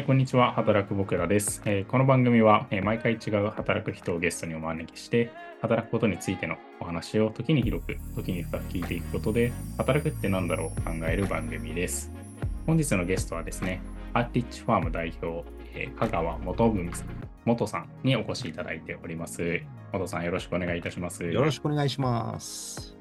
はい、こんにちは。働く僕らです。えーこの番組は、えー毎回違う働く人をゲストにお招きして、働くことについてのお話を時に広く、時に深く聞いていくことで、働くって何だろうを考える番組です。本日のゲストはですね、アーティッチファーム代表、えー香川元文さん、元さんにお越しいただいております。元さん、よろしくお願いいたします。よろしくお願いします。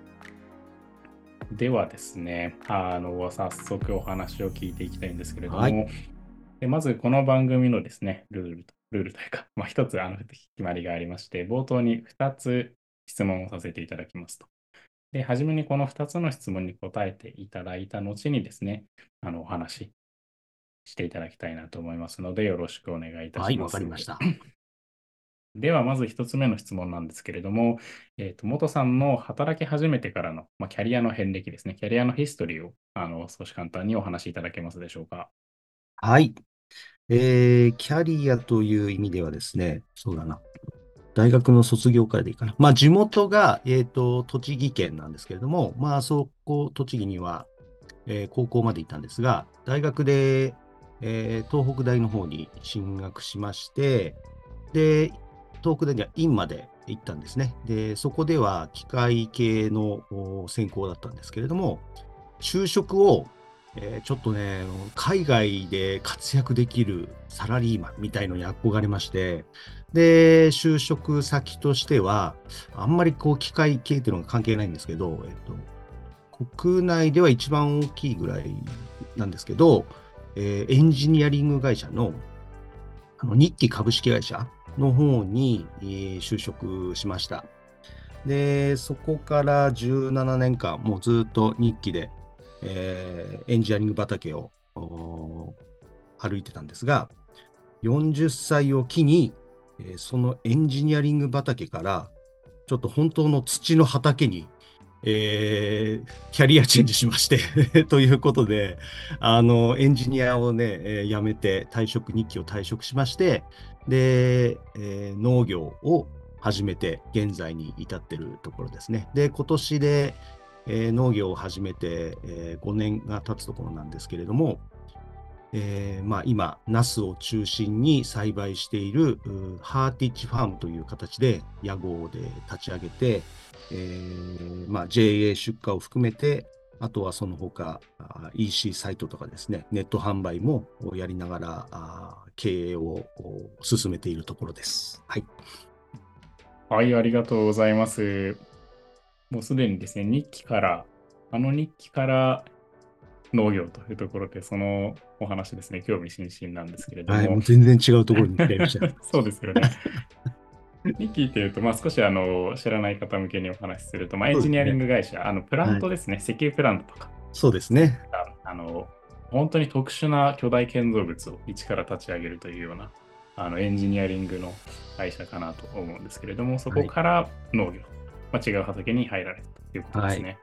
ではですね、あの、早速お話を聞いていきたいんですけれども、はいでまずこの番組のですね、ルールと、ルールというか、まあ、一つあの決まりがありまして、冒頭に2つ質問をさせていただきますと。で、初めにこの2つの質問に答えていただいた後にですね、あの、お話ししていただきたいなと思いますので、よろしくお願いいたします。はい、わかりました。では、まず一つ目の質問なんですけれども、えっ、と、元さんの働き始めてからの、まあ、キャリアの遍歴ですね、キャリアのヒストリーを、あの、少し簡単にお話しいただけますでしょうか？はい。えー、キャリアという意味ではですね、そうだな。大学の卒業からでいいかな。まあ、地元が、えっ、と、栃木県なんですけれども、まあ、そこ、栃木には、えー高校まで行ったんですが、大学で、えー東北大の方に進学しまして、で、東北大には院まで行ったんですね。で、そこでは機械系の専攻だったんですけれども、就職をえーちょっとね、海外で活躍できるサラリーマンみたいのに憧れまして、で、就職先としては、あんまりこう機械系っていうのが関係ないんですけど、えっと、国内では一番大きいぐらいなんですけど、えーエンジニアリング会社のあの日記株式会社の方に、えー就職しました。で、そこから17年間、もうずっと日記で、えーエンジニアリング畑を歩いてたんですが、40歳を機に、えーそのエンジニアリング畑から、ちょっと本当の土の畑に、えーキャリアチェンジしまして、ということで、あの、エンジニアをね、えー辞めて、退職、日記を退職しまして、で、えー農業を始めて、現在に至ってるところですね。で、今年で、えー農業を始めて、え5年が経つところなんですけれども、えーまあ、今、ナスを中心に栽培しているハーティッチファームという形で屋号で立ち上げて、えーまあ、JA 出荷を含めて、あとはその他あ EC サイトとかですね、ネット販売もやりながらあ経営を進めているところです。はい。はい、ありがとうございます。もうすでにですね、日記から、あの日記から農業というところで、そのお話ですね、興味津々なんですけれども、はい、もう全然違うところに行っちゃいました。そうですよね。日記っていうと、まあ、少しあの知らない方向けにお話しすると、まあ、エンジニアリング会社、あのプラントですね、石油プラントとか、そうですね。あの本当に特殊な巨大建造物を一から立ち上げるというようなあのエンジニアリングの会社かなと思うんですけれども、そこから農業、まあ、違う畑に入られたということですね。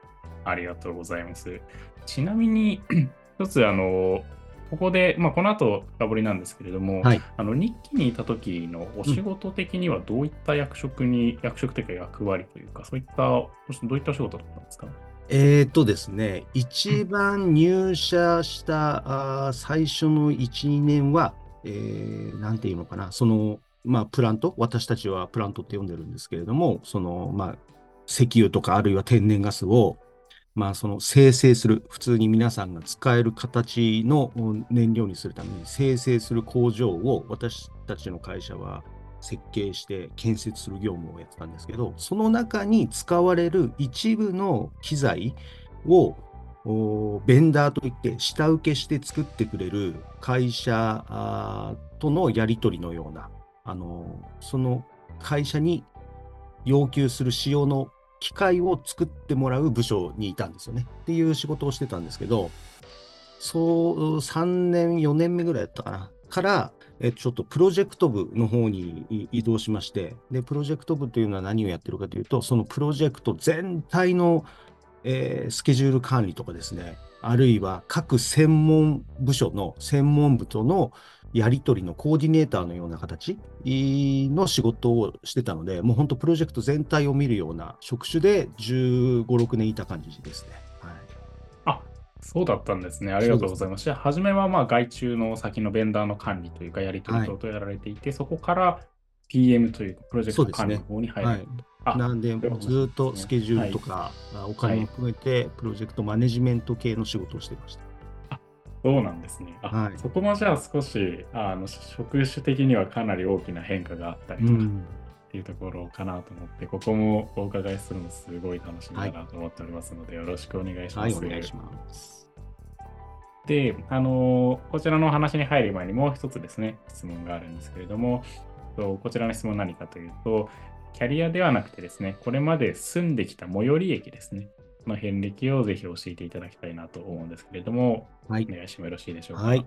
ありがとうございます。ちなみに、一つ、あの、ここで、まあ、この後深掘りなんですけれども、はい。あの日記にいた時のお仕事的にはどういった役職に、役職というか役割というか、そういった、どういったお仕事だったんですか？えーとですね、一番入社したあー最初の1、2年は、えーなんていうのかな、その、まあ、プラント、私たちはプラントって呼んでるんですけれども、その、まあ、石油とかあるいは天然ガスを、まあ、その生成する、普通に皆さんが使える形の燃料にするために生成する工場を私たちの会社は設計して建設する業務をやってたんですけど、その中に使われる一部の機材をベンダーといって下請けして作ってくれる会社とのやり取りのような、あのその会社に要求する仕様の機械を作ってもらう部署にいたんですよね。っていう仕事をしてたんですけど、そう3年、4年目ぐらいだったかな。から、えちょっとプロジェクト部の方に移動しまして、で、プロジェクト部というのは何をやってるかというと、そのプロジェクト全体の、えースケジュール管理とかですね、あるいは各専門部署の専門部とのやり取りのコーディネーターのような形の仕事をしてたので、もう本当プロジェクト全体を見るような職種で15、6年いた感じですね。はい。そうだったんですね。ありがとうございます。じゃあ、初めはまあ外注の先のベンダーの管理というか、やり取り等々やられていて、はい、そこから PM というか、プロジェクト管理の方に入る、ねはい、なんで、ずっとスケジュールとか、はい、お金も含めて、プロジェクトマネジメント系の仕事をしてました。あそうなんですね。あはい、そこもじゃあ少しあの職種的にはかなり大きな変化があったりとか、うんっていうところかなと思って、ここもお伺いするのすごい楽しみだなと思っておりますので、はい、よろしくお願いします。はい、お願いします。で、あのこちらの話に入る前にもう一つですね、質問があるんですけれども、こちらの質問は何かというと、キャリアではなくてですね、これまで住んできた最寄り駅ですね、の遍歴をぜひ教えていただきたいなと思うんですけれども、はい、お願いしてもよろしいでしょうか？はい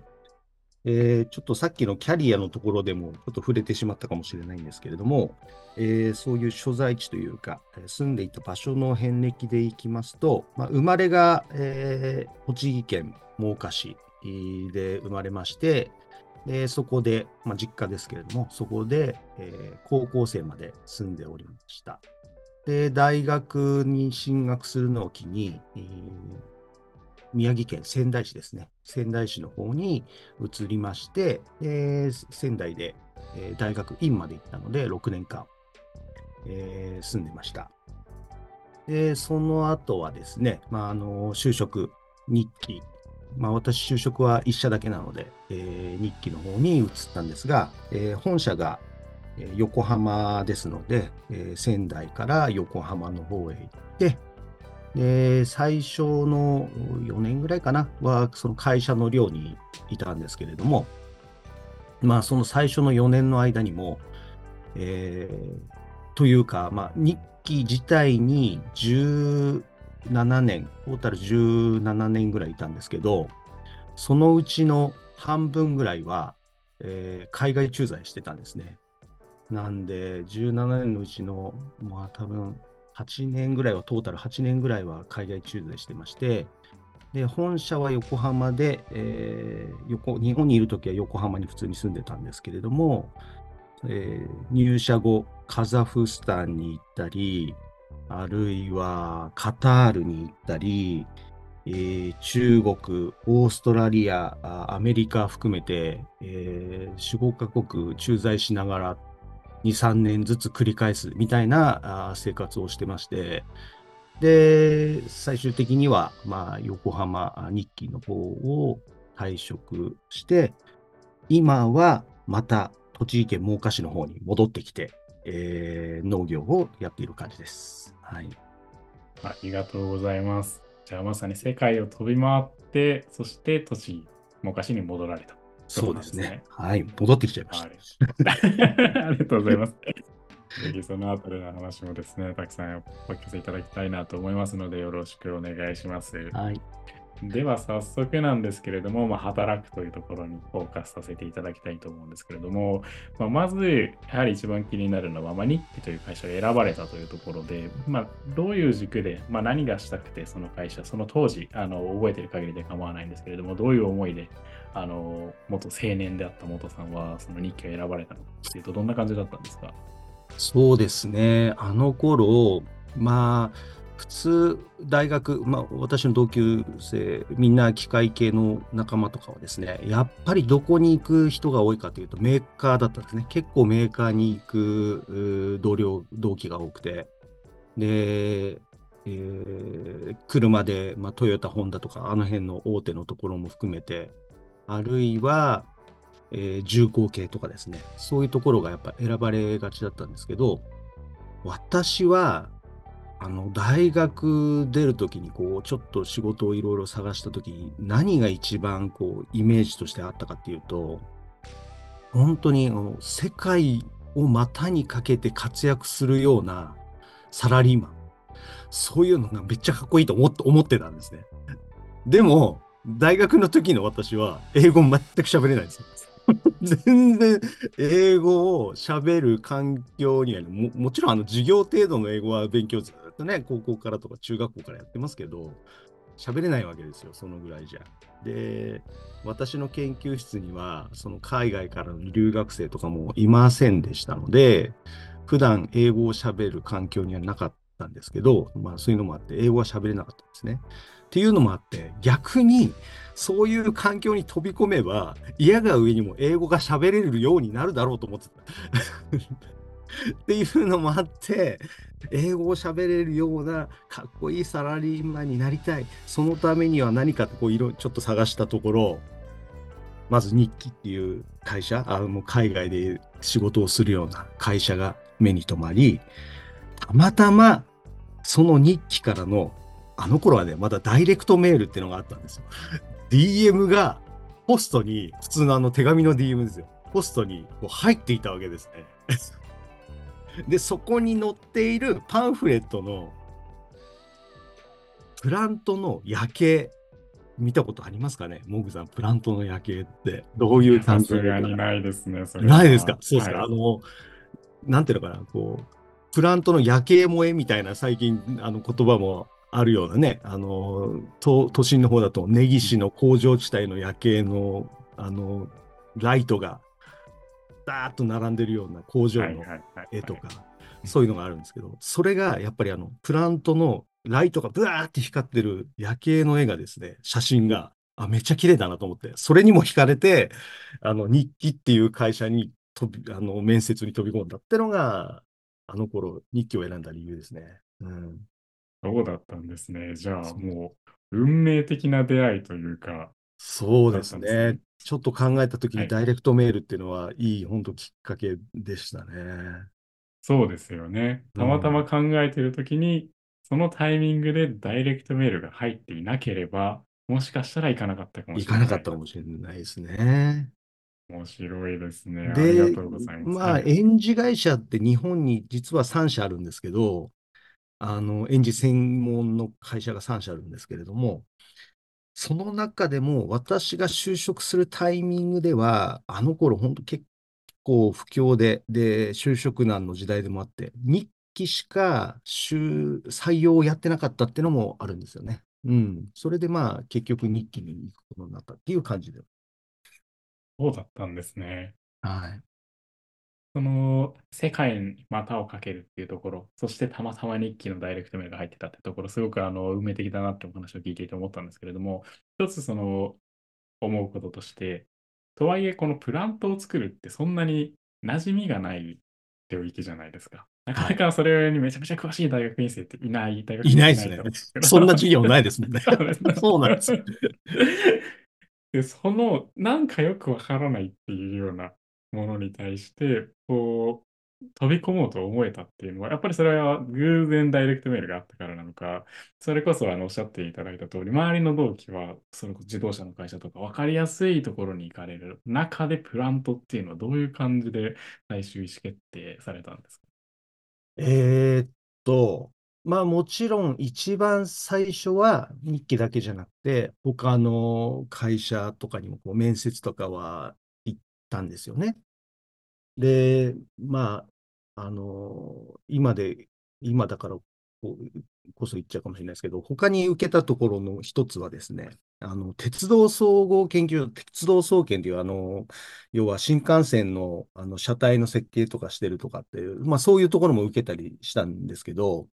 えー、ちょっとさっきのキャリアのところでもちょっと触れてしまったかもしれないんですけれども、えー、そういう所在地というか、住んでいた場所の遍歴でいきますと、まあ、生まれが、えー、栃木県真岡市で生まれまして、でそこで、まあ、実家ですけれども、そこで、えー、高校生まで住んでおりました。で、大学に進学するのを機に、宮城県仙台市ですね。仙台市の方に移りまして、えー、仙台で、えー、大学院まで行ったので、6年間、えー、住んでました。で、その後はですね、まあ、あの就職、日記、まあ、私、就職は1社だけなので、えー、日記の方に移ったんですが、えー、本社が横浜ですので、えー、仙台から横浜の方へ行って、で、最初の4年ぐらいかな、は、その会社の寮にいたんですけれども、まあ、その最初の4年の間にも、えー、というか、まあ、日記自体に17年、トータル17年ぐらいいたんですけど、そのうちの半分ぐらいは、えー、海外駐在してたんですね。なんで、17年のうちの、まあ多分、8年ぐらいは、トータル8年ぐらいは海外駐在してまして、で、本社は横浜で、えー、横、日本にいるときは横浜に普通に住んでたんですけれども、えー、入社後、カザフスタンに行ったり、あるいはカタールに行ったり、えー、中国、オーストラリア、アメリカ含めて、えー、4、5カ国駐在しながら2、3年ずつ繰り返すみたいな生活をしてまして、で、最終的には、まあ、横浜日記の方を退職して、今はまた栃木県真岡市の方に戻ってきて、えー、農業をやっている感じです。はい。ありがとうございます。じゃあまさに世界を飛び回って、そして栃木、真岡市に戻られた。そうですね。はい。戻ってきちゃいました。ありがとうございます。ぜひそのあたりの話もですね、たくさんお聞かせいただきたいなと思いますので、よろしくお願いします。はい。では早速なんですけれども、まあ、働くというところにフォーカスさせていただきたいと思うんですけれども、まあ、まずやはり一番気になるのは、まあ、日記という会社が選ばれたというところで、まあ、どういう軸で、まあ、何がしたくてその会社、その当時あの覚えてる限りで構わないんですけれども、どういう思いであの元青年であった元さんはその日記を選ばれたのかっていうと、どんな感じだったんですか？そうですね、あの頃まあ普通、大学、まあ、私の同級生、みんな機械系の仲間とかはですね、やっぱりどこに行く人が多いかというと、メーカーだったんですね。結構メーカーに行く同僚、同期が多くて、で、えー、車で、まあ、トヨタ、ホンダとか、あの辺の大手のところも含めて、あるいは、えー、重工系とかですね、そういうところがやっぱ選ばれがちだったんですけど、私はあの大学出るときにこうちょっと仕事をいろいろ探したときに何が一番こうイメージとしてあったかっていうと本当に世界を股にかけて活躍するようなサラリーマンそういうのがめっちゃかっこいいと思って思ってたんですね。でも大学の時の私は英語全く喋れないんですよ。全然英語を喋る環境にはももちろんあの授業程度の英語は勉強ずっとね高校からとか中学校からやってますけど喋れないわけですよそのぐらいじゃ。で私の研究室にはその海外からの留学生とかもいませんでしたので普段英語を喋る環境にはなかったんですけど、まあ、そういうのもあって英語は喋れなかったんですね。っていうのもあって、逆にそういう環境に飛び込めば、嫌が上にも英語が喋れるようになるだろうと思ってた。っていうのもあって、英語を喋れるようなかっこいいサラリーマンになりたい。そのためには何かこういろいろちょっと探したところ、まず日記っていう会社、あの海外で仕事をするような会社が目に留まり、たまたまその日記からの、あの頃はね、まだダイレクトメールっていうのがあったんですよ。DM がポストに、普通のあの手紙の DM ですよ。ポストにこう入っていたわけですね。で、そこに載っているパンフレットのプラントの夜景、見たことありますかね？モグさん、プラントの夜景ってどういうさ感じすがにないですね。それはないですか？そうですか、はいあの、なんていうのかな、こう、プラントの夜景萌えみたいな最近、あの言葉もあるようなね、あの、都都心の方だと、根岸の工場地帯の夜景の、あの、ライトが、ダーッと並んでるような工場の絵とか、そういうのがあるんですけど、それがやっぱりあの、プラントのライトがブワーって光ってる夜景の絵がですね、写真が、あ、めっちゃ綺麗だなと思って、それにも惹かれて、あの、日記っていう会社に飛び、あの、面接に飛び込んだってのが、あの頃、日記を選んだ理由ですね。うん。そうだったんですね。じゃあもう、運命的な出会いというか、そうですねね。ちょっと考えたときはいにダイレクトメールっていうのは、いい、本当きっかけでしたね。そうですよね。たまたま考えてるときに、そのタイミングでダイレクトメールが入っていなければ、もしかしたら行かなかったかもしれない。行かなかったかもしれないですね。面白いですね。あで、りがとうございます。まあ、はい園児会社って日本に実は3社あるんですけど、あの、園児専門の会社が3社あるんですけれども、その中でも私が就職するタイミングでは、あの頃本当結構不況で、で、就職難の時代でもあって、日記しか就採用をやってなかったっていうのもあるんですよね。うん。それでまあ、結局日記に行くことになったっていう感じで。そうだったんですね。はい。その世界に股をかけるっていうところ、そしてたまたま日記のダイレクトメールが入ってたってところ、すごくあの運命的だなってお話を聞いていて思ったんですけれども、一つその思うこととして、とはいえこのプラントを作るってそんなに馴染みがない領域じゃないですか。なかなかそれにめちゃめちゃ詳しい大学院生っていない、大学いないですねそんな授業ないですもんね。そうなんですよ。で、その、なんかよくわからないっていうようなものに対して、こう、飛び込もうと思えたっていうのは、やっぱりそれは偶然ダイレクトメールがあったからなのか、それこそあのおっしゃっていただいた通り、周りの同期は、その自動車の会社とか分かりやすいところに行かれる中でプラントっていうのはどういう感じで最終意思決定されたんですか？えーっと、まあもちろん一番最初は日記だけじゃなくて、他の会社とかにもこう面接とかはたんですよね。で、まあ、あの、今で、今だからこそ言っちゃうかもしれないですけど、他に受けたところの一つはですね、あの、鉄道総合研究所、鉄道総研という、あの、要は新幹線の、あの車体の設計とかしてるとかっていう、まあそういうところも受けたりしたんですけど、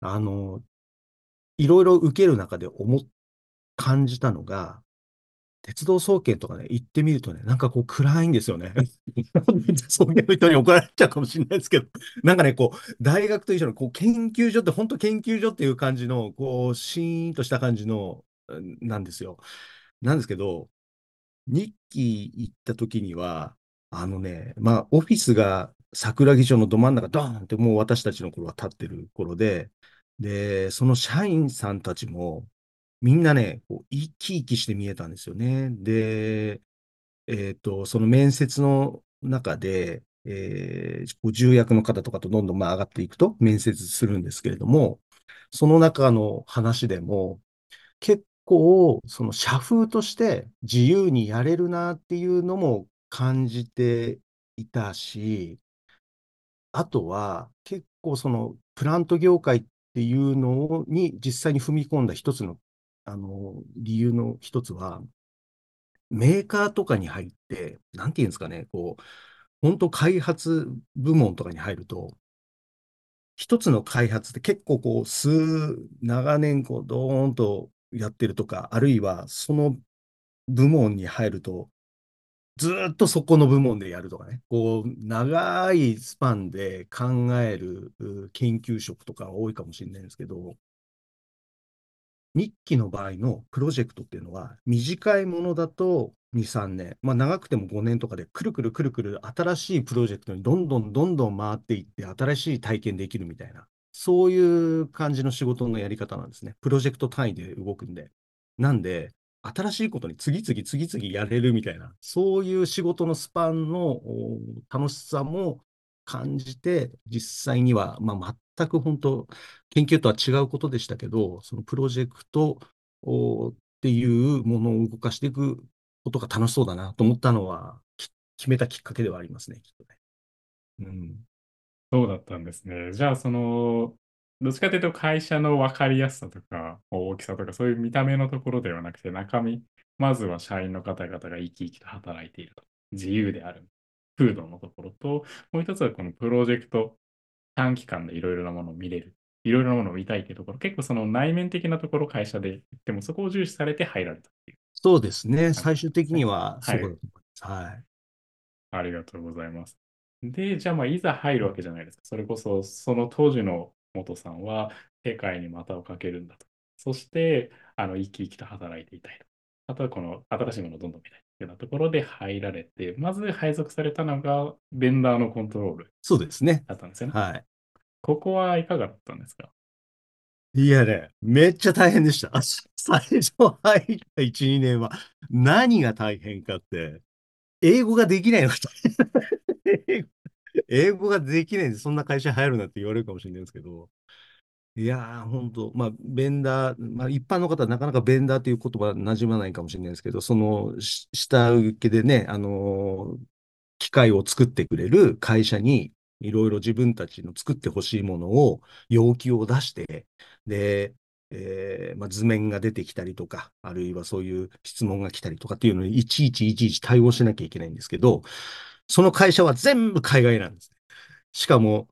あの、いろいろ受ける中で思っ、感じたのが、鉄道総研とかね、行ってみるとね、なんかこう暗いんですよね。総研の人に怒られちゃうかもしれないですけど、なんかね、こう、大学と一緒のこう研究所って、本当研究所っていう感じの、こう、シーンとした感じの、なんですよ。なんですけど、日記行った時には、あのね、まあ、オフィスが桜木町のど真ん中、ドーンってもう私たちの頃は立ってる頃で、で、その社員さんたちも、みんなね、こう生き生きして見えたんですよね。で、えっと、その面接の中で、えーこう重役の方とかとどんどんまあ上がっていくと面接するんですけれども、その中の話でも、結構、その社風として自由にやれるなっていうのも感じていたし、あとは結構そのプラント業界っていうのに実際に踏み込んだ一つの、あの、理由の一つは、メーカーとかに入って、なんていうんですかね、こう、本当開発部門とかに入ると、一つの開発って結構こう、数、長年こう、ドーンとやってるとか、あるいはその部門に入ると、ずっとそこの部門でやるとかね、こう、長いスパンで考える研究職とか多いかもしれないんですけど、日記の場合のプロジェクトっていうのは、短いものだと2、3年、まあ長くても5年とかで、くるくるくるくる新しいプロジェクトにどんどんどんどん回っていって、新しい体験できるみたいな、そういう感じの仕事のやり方なんですね。プロジェクト単位で動くんで。なんで、新しいことに次々次々やれるみたいな、そういう仕事のスパンの楽しさも感じて、実際には、まあ、全く本当、研究とは違うことでしたけど、そのプロジェクトっていうものを動かしていくことが楽しそうだなと思ったのは、決めたきっかけではありますね、きっとね。うん。そうだったんですね。じゃあ、その、どっちかというと会社の分かりやすさとか大きさとかそういう見た目のところではなくて中身、まずは社員の方々が生き生きと働いていると。自由である。風土のところと、もう一つはこのプロジェクト、短期間でいろいろなものを見れる。いろいろなものを見たいというところ、結構その内面的なところ会社で言ってもそこを重視されて入られたっていう。そうですね。最終的にははいそうだと思います。はい。ありがとうございます。で、じゃあまあいざ入るわけじゃないですか。それこそその当時の元さんは世界に股をかけるんだと。そしてあの生き生きと働いていたいと。あとはこの新しいものをどんどん見たいというようなところで入られて、まず配属されたのがベンダーのコントロールそうですね。だったんですよね。はい。ここはいかがだったんですか？いやね、めっちゃ大変でした。あ 最初入った1、2年は何が大変かって、英語ができないのが大変。英語英語ができないんで、そんな会社入るなって言われるかもしれないんですけど、いやー、本当まあ、ベンダー、まあ、一般の方はなかなかベンダーという言葉馴染まないかもしれないですけど、その、し下請けでね、あのー機械を作ってくれる会社に、いろいろ自分たちの作ってほしいものを、要求を出して、で、えーまあ、図面が出てきたりとか、あるいはそういう質問が来たりとかっていうのに、いちいちいちいち対応しなきゃいけないんですけど、その会社は全部海外なんです。しかも、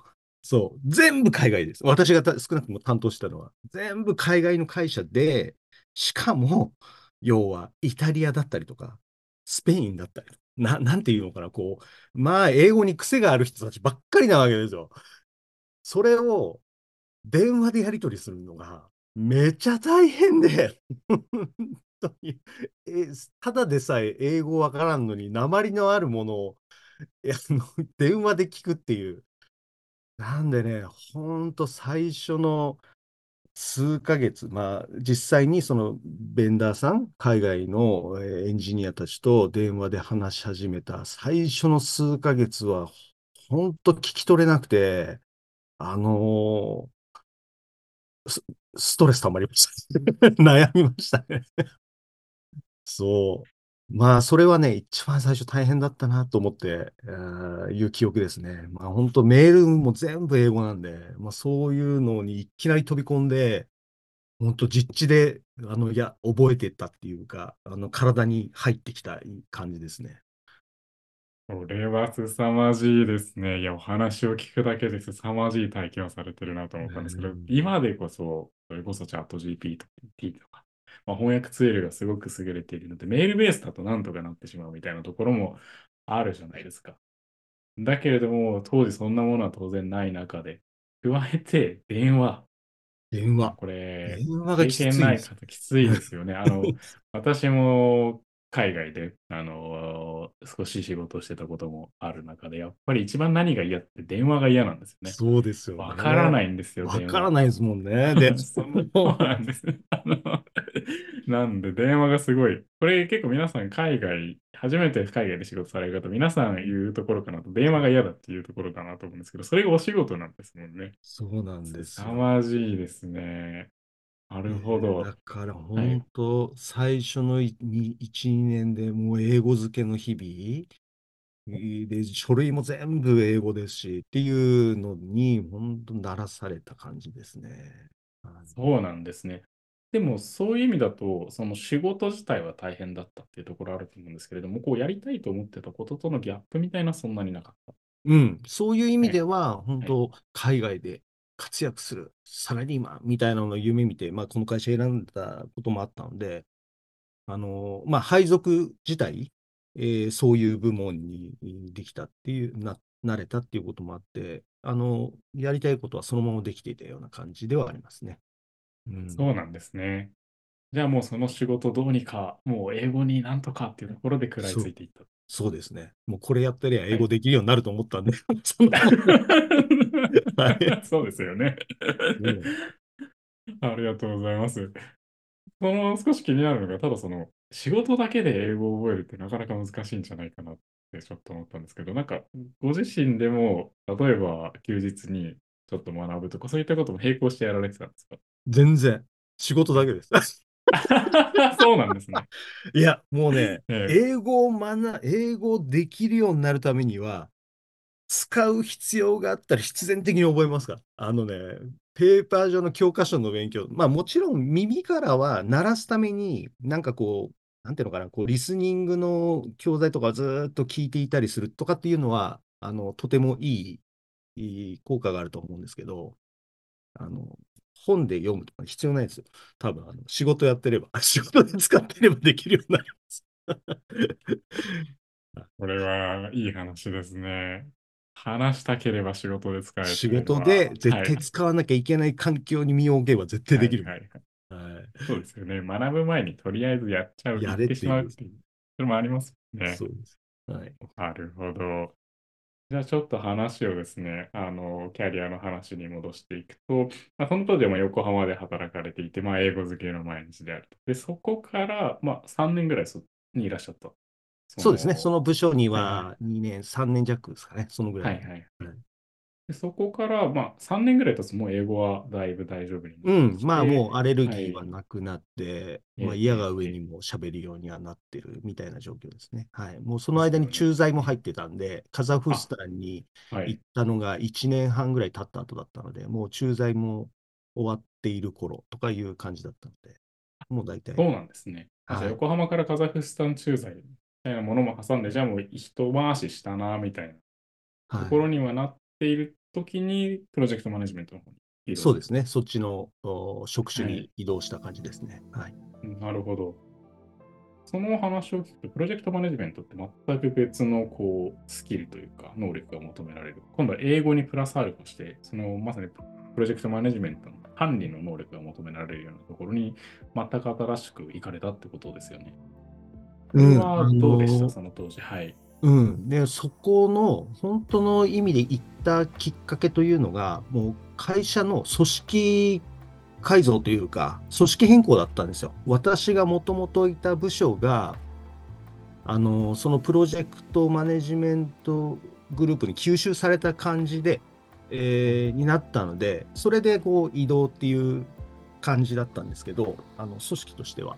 そう、全部海外です。私が少なくとも担当したのは、全部海外の会社で、しかも、要はイタリアだったりとか、スペインだったり、な、なんていうのかな、こう、まあ、英語に癖がある人たちばっかりなわけですよ。それを電話でやり取りするのがめちゃ大変で、本当に、えただでさえ英語わからんのに、鉛のあるものを、電話で聞くっていう。なんでね、ほんと最初の数ヶ月、まあ、実際にそのベンダーさん、海外のえーエンジニアたちと電話で話し始めた最初の数ヶ月は、ほんと聞き取れなくて、あのース、ストレス溜まりました。悩みましたね。そう。まあ、それはね、一番最初大変だったなと思って、えーいう記憶ですね。まあ、本当メールも全部英語なんで、まあ、そういうのにいきなり飛び込んで、本当実地で、あの、いや、覚えてったっていうか、あの、体に入ってきた感じですね。これは凄まじいですね。いや、お話を聞くだけで凄まじい体験をされてるなと思ったんですけど、うん今でこそ、それこそチャット GPT とか T とか、まあ、翻訳ツールがすごく優れているので、メールベースだとなんとかなってしまうみたいなところもあるじゃないですか。だけれども、当時そんなものは当然ない中で、加えて電話。電話。これ、電話がきつい経験ない方きついですよね。あの、私も海外で、あの、少し仕事をしてたこともある中で、やっぱり一番何が嫌って電話が嫌なんですよね。そうですよね。わからないんですよ。わからないですもんね。で、そうなんです。あのなんで、電話がすごい。これ結構皆さん海外、初めて海外で仕事される方、皆さん言うところかなと、電話が嫌だっていうところかなと思うんですけど、それがお仕事なんですもんね。そうなんですよ凄まじいですね。なるほど。だから本当、最初の1、2年でもう英語漬けの日々、で、書類も全部英語ですし、っていうのに、本当慣らされた感じですね。はいそうなんですね。でも、そういう意味だと、その仕事自体は大変だったっていうところあると思うんですけれども、こうやりたいと思ってたこととのギャップみたいなそんなになかった？うん、そういう意味では、本当、海外で活躍するサラリーマンみたいなのを夢見て、まあ、この会社選んだこともあったので、あの、まあ、配属自体、えーそういう部門にできたっていう、な、なれたっていうこともあって、あの、やりたいことはそのままできていたような感じではありますね。うんそうなんですね。じゃあもうその仕事どうにか、もう英語になんとかっていうところで食らいついていった。そうですね。もうこれやってりゃ英語できるようになると思ったんで、そんなもんはいそうですよね。うんありがとうございます。その少し気になるのが、ただその仕事だけで英語を覚えるってなかなか難しいんじゃないかなってちょっと思ったんですけど、なんかご自身でも例えば休日にちょっと学ぶとかそういったことも並行してやられてたんですか？全然、仕事だけです。そうなんですね。いや、もうね、ええ英語を学、英語できるようになるためには、使う必要があったら必然的に覚えますから。あのね、ペーパー上の教科書の勉強、まあもちろん耳からは鳴らすために、なんかこう、なんていうのかな、こう、リスニングの教材とかずーっと聞いていたりするとかっていうのは、あの、とてもいい、いい効果があると思うんですけど、あの、本で読むとか必要ないですよ。多分、あの、仕事やってれば、仕事で使ってればできるようになります。これはいい話ですね。話したければ仕事で使える仕事で絶はい対使わなきゃいけない環境に身を置けば絶対できる。はいはいはいはいそうですよね。学ぶ前にとりあえずやっちゃう、やれっいうしまうっていう。それもありますね。そうです。はい。なるほど。じゃあちょっと話をですね、あの、キャリアの話に戻していくと、まあ、その当時はまあ横浜で働かれていて、まあ、英語漬けの毎日であると。で、そこから、まあ、3年ぐらいそにいらっしゃった。そうですね。その部署にはいは2年、3年弱ですかね。そのぐら。はいいはい。はいでそこから、まあ、3年ぐらい経つと、もう英語はだいぶ大丈夫にうんなって。きてまあもうアレルギーははいなくなって、ええまあ嫌が上にも喋るようにはなってるみたいな状況ですね。はい。もうその間に駐在も入ってたんで、カザフスタンにはい行ったのが1年半ぐらい経った後だったので、もう駐在も終わっている頃とかいう感じだったので、もう大体。そうなんですね。あじゃあはい横浜からカザフスタン駐在みたいなものも挟んで、じゃあもう一回ししたな、みたいなはいところにはなっているときに、プロジェクトマネジメントの方にそうですね。そっちのお職種はいに移動した感じですね。はい。なるほど。その話を聞くと、プロジェクトマネジメントって全く別のこうスキルというか、能力が求められる。今度は英語にプラスアルファして、そのまさにプロジェクトマネジメントの管理の能力が求められるようなところに、全く新しく行かれたってことですよね。これはどうでした、その当時。はい。うん。で、そこの本当の意味で行ったきっかけというのが、もう会社の組織改造というか、組織変更だったんですよ。私がもともといた部署が、あの、そのプロジェクトマネジメントグループに吸収された感じで、えーになったので、それでこう移動っていう感じだったんですけど、あの組織としては。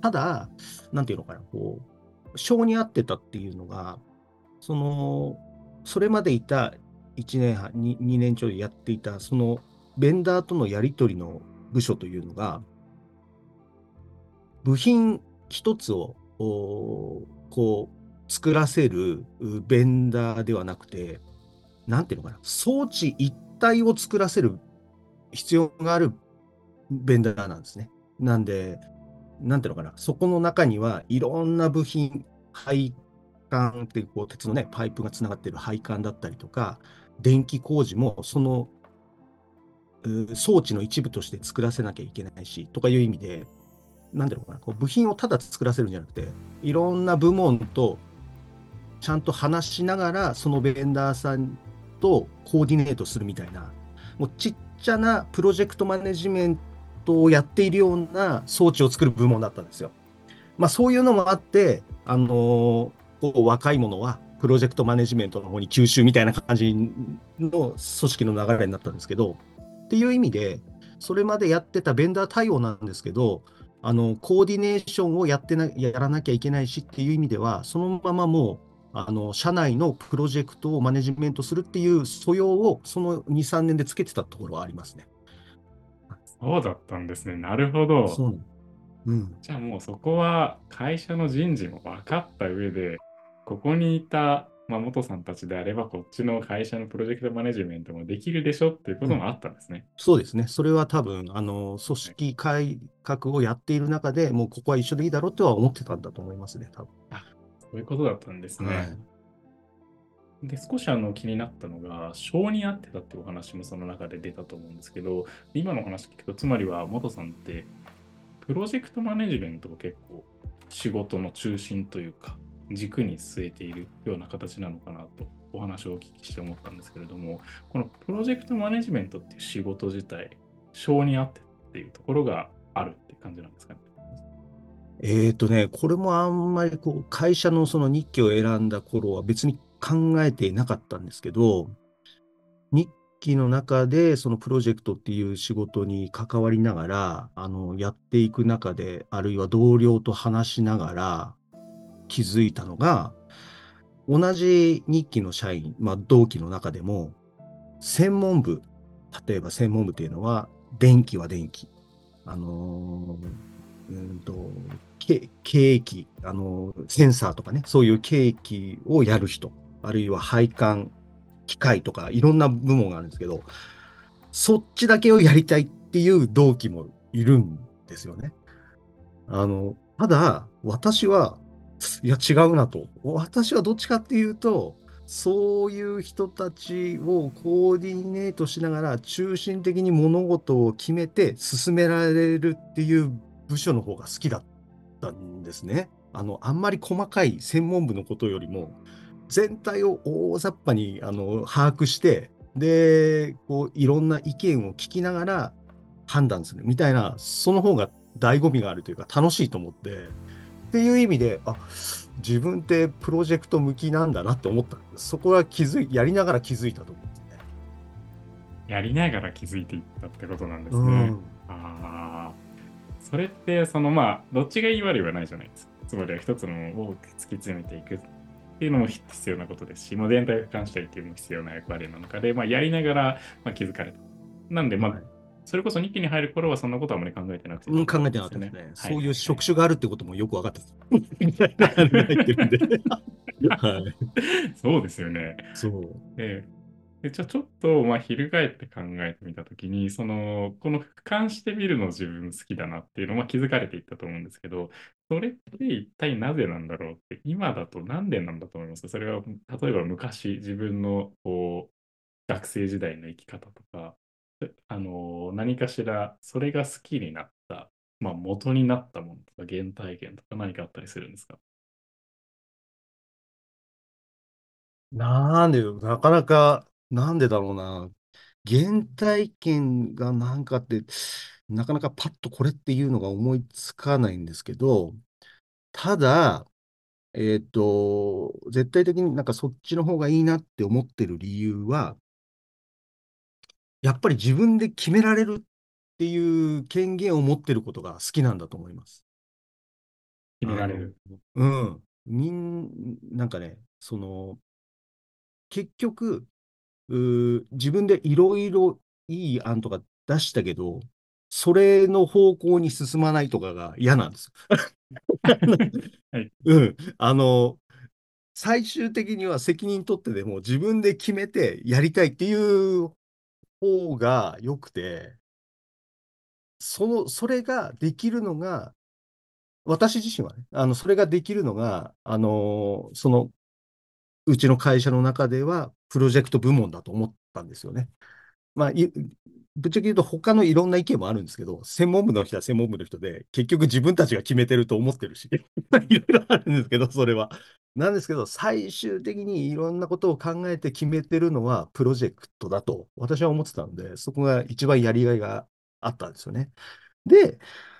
ただ、なんていうのかな、こう、性に合ってたっていうのが、その、それまでいた1年半、2, 2年ちょいやっていた、その、ベンダーとのやり取りの部署というのが、部品一つを、こう、作らせるベンダーではなくて、なんていうのかな、装置一体を作らせる必要があるベンダーなんですね。なんで、なんていうのかな、そこの中にはいろんな部品、配管ってこう鉄のね、パイプがつながってる配管だったりとか、電気工事もその装置の一部として作らせなきゃいけないし、とかいう意味で、なんていうのかな、こう部品をただ作らせるんじゃなくて、いろんな部門とちゃんと話しながら、そのベンダーさんとコーディネートするみたいな、もうちっちゃなプロジェクトマネジメントをやっているような装置を作る部門だったんですよ。まあそういうのもあって、あのーこう若い者はプロジェクトマネジメントの方に吸収みたいな感じの組織の流れになったんですけど、っていう意味で、それまでやってたベンダー対応なんですけど、あのコーディネーションをやってなやらなきゃいけないしっていう意味では、そのままもう、あの社内のプロジェクトをマネジメントするっていう素養を、その2、3年でつけてたところはありますね。そうだったんですね。なるほど。そううん、じゃあもうそこは会社の人事も分かった上で、ここにいたまあ、元さんたちであれば、こっちの会社のプロジェクトマネジメントもできるでしょっていうこともあったんですね。そうですね。それは多分、あの、組織改革をやっている中でもうここは一緒でいいだろうとは思ってたんだと思いますね、多分。そういうことだったんですね。はいで、少しあの気になったのが、性に合ってたっていうお話もその中で出たと思うんですけど、今の話聞くと、つまりは元さんって、プロジェクトマネジメントを結構仕事の中心というか、軸に据えているような形なのかなとお話をお聞きして思ったんですけれども、このプロジェクトマネジメントっていう仕事自体、性に合ってっていうところがあるって感じなんですかね？えーとね、これもあんまりこう会社のその日記を選んだ頃は別に考えていなかったんですけど、日記の中でそのプロジェクトっていう仕事に関わりながら、あの、やっていく中で、あるいは同僚と話しながら気づいたのが、同じ日記の社員、まあ同期の中でも、専門部、例えば専門部っていうのは、電気は電気、あのーうんと、け計器、あのーセンサーとかね、そういう計器をやる人、あるいは配管、機械とか、いろんな部門があるんですけど、そっちだけをやりたいっていう同期もいるんですよね。あの、ただ、私は、いや、違うなと。私はどっちかっていうと、そういう人たちをコーディネートしながら中心的に物事を決めて進められるっていう部署の方が好きだったんですね。あの、あんまり細かい専門部のことよりも、全体を大雑把にあの把握して、で、こう、いろんな意見を聞きながら判断するみたいな、その方が醍醐味があるというか楽しいと思って、っていう意味で、あ、自分ってプロジェクト向きなんだなって思った。そこは気づい、やりながら気づいたと思うんですね。やりながら気づいていったってことなんですね。うんああ、それって、そのまあ、どっちがいい悪いはないじゃないですか。つまりは一つのを突き詰めていくっていうのも必要なことですし、もう全体を俯瞰したりっていうのも必要な役割なのかで、まあ、やりながら、まあ、気づかれた。なんで、まあ、はいそれこそ日記に入る頃はそんなことはあまり考えてなくて、うん、考えてなかったですね。はいそういう職種があるってこともよく分かってた。そうですよね。そう。ででじゃあちょっと、まあ、翻って考えてみたときに、その、この俯瞰してみるの自分好きだなっていうのは気づかれていったと思うんですけど、それって一体なぜなんだろうって、今だとなんでなんだと思います？それは、例えば昔、自分のこう学生時代の生き方とか、あの、何かしら、それが好きになった、まあ、元になったものとか、原体験とか何かあったりするんですか？なんで、なかなか、なんでだろうな。原体験がなんかって、なかなかパッとこれっていうのが思いつかないんですけど、ただ、えっと、絶対的になんかそっちの方がいいなって思ってる理由は、やっぱり自分で決められるっていう権限を持ってることが好きなんだと思います。決められる。うん。みん、なんかね、その、結局、自分でいろいろいい案とか出したけど、それの方向に進まないとかが嫌なんです。はい うん。あの、最終的には責任取ってでも自分で決めてやりたいっていう方が良くて、その、それができるのが、私自身はね、あの、それができるのが、あの、その、うちの会社の中では、プロジェクト部門だと思ったんですよね。まあ、いぶっちゃけ言うと、他のいろんな意見もあるんですけど、専門部の人は専門部の人で、結局自分たちが決めてると思ってるし、いろいろあるんですけど、それは。なんですけど、最終的にいろんなことを考えて決めてるのはプロジェクトだと私は思ってたので、そこが一番やりがいがあったんですよね。で、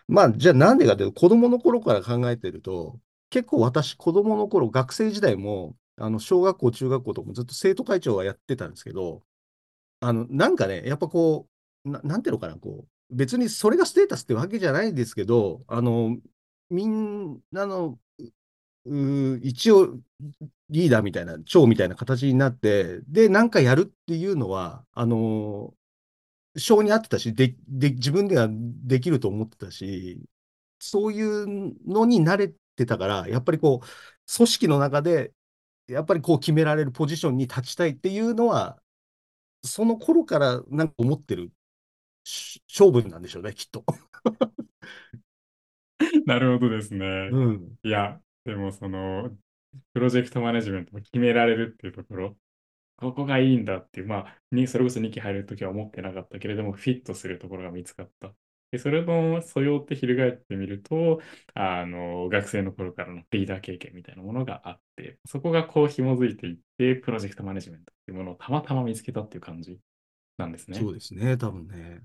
まあ、じゃあなんでかというと、子供の頃から考えてると、結構私、子供の頃、学生時代も、あの、小学校、中学校とかもずっと生徒会長はやってたんですけど、あの、なんかね、やっぱこう、な、なんていうのかな、こう、別にそれがステータスってわけじゃないんですけど、あの、みんなの、一応、リーダーみたいな、長みたいな形になって、で、なんかやるっていうのは、あの、性に合ってたし、で、で、自分ではできると思ってたし、そういうのに慣れてたから、やっぱりこう、組織の中でやっぱりこう決められるポジションに立ちたいっていうのは、その頃からなんか思ってる勝負なんでしょうね、きっと。なるほどですね。うん。いや、でもその、プロジェクトマネジメントも決められるっていうところ、ここがいいんだっていう、まあ、にそれこそ2期入るときは思ってなかったけれども、フィットするところが見つかった。で、それの素養って翻ってみると、あの、学生の頃からのリーダー経験みたいなものがあって、そこがこう紐づいていって、プロジェクトマネジメントっていうものをたまたま見つけたっていう感じなんですね。そうですね、多分ね。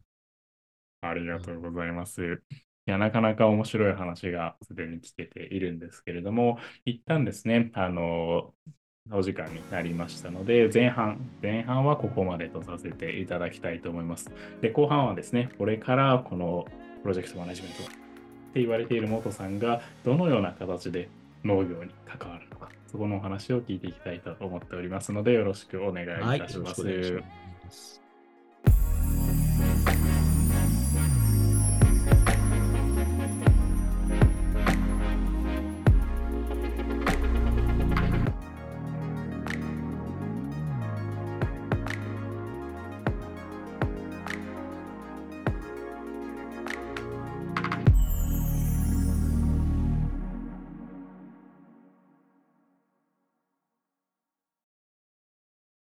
ありがとうございます。いや、なかなか面白い話がすでに聞けているんですけれども、一旦ですね、あの、お時間になりましたので、前半、前半はここまでとさせていただきたいと思います。で、後半はですね、これからこのプロジェクトマネジメントって言われている元さんが、どのような形で農業に関わるのか、そこのお話を聞いていきたいと思っておりますので、よろしくお願いい、たします。よろしくお願いします。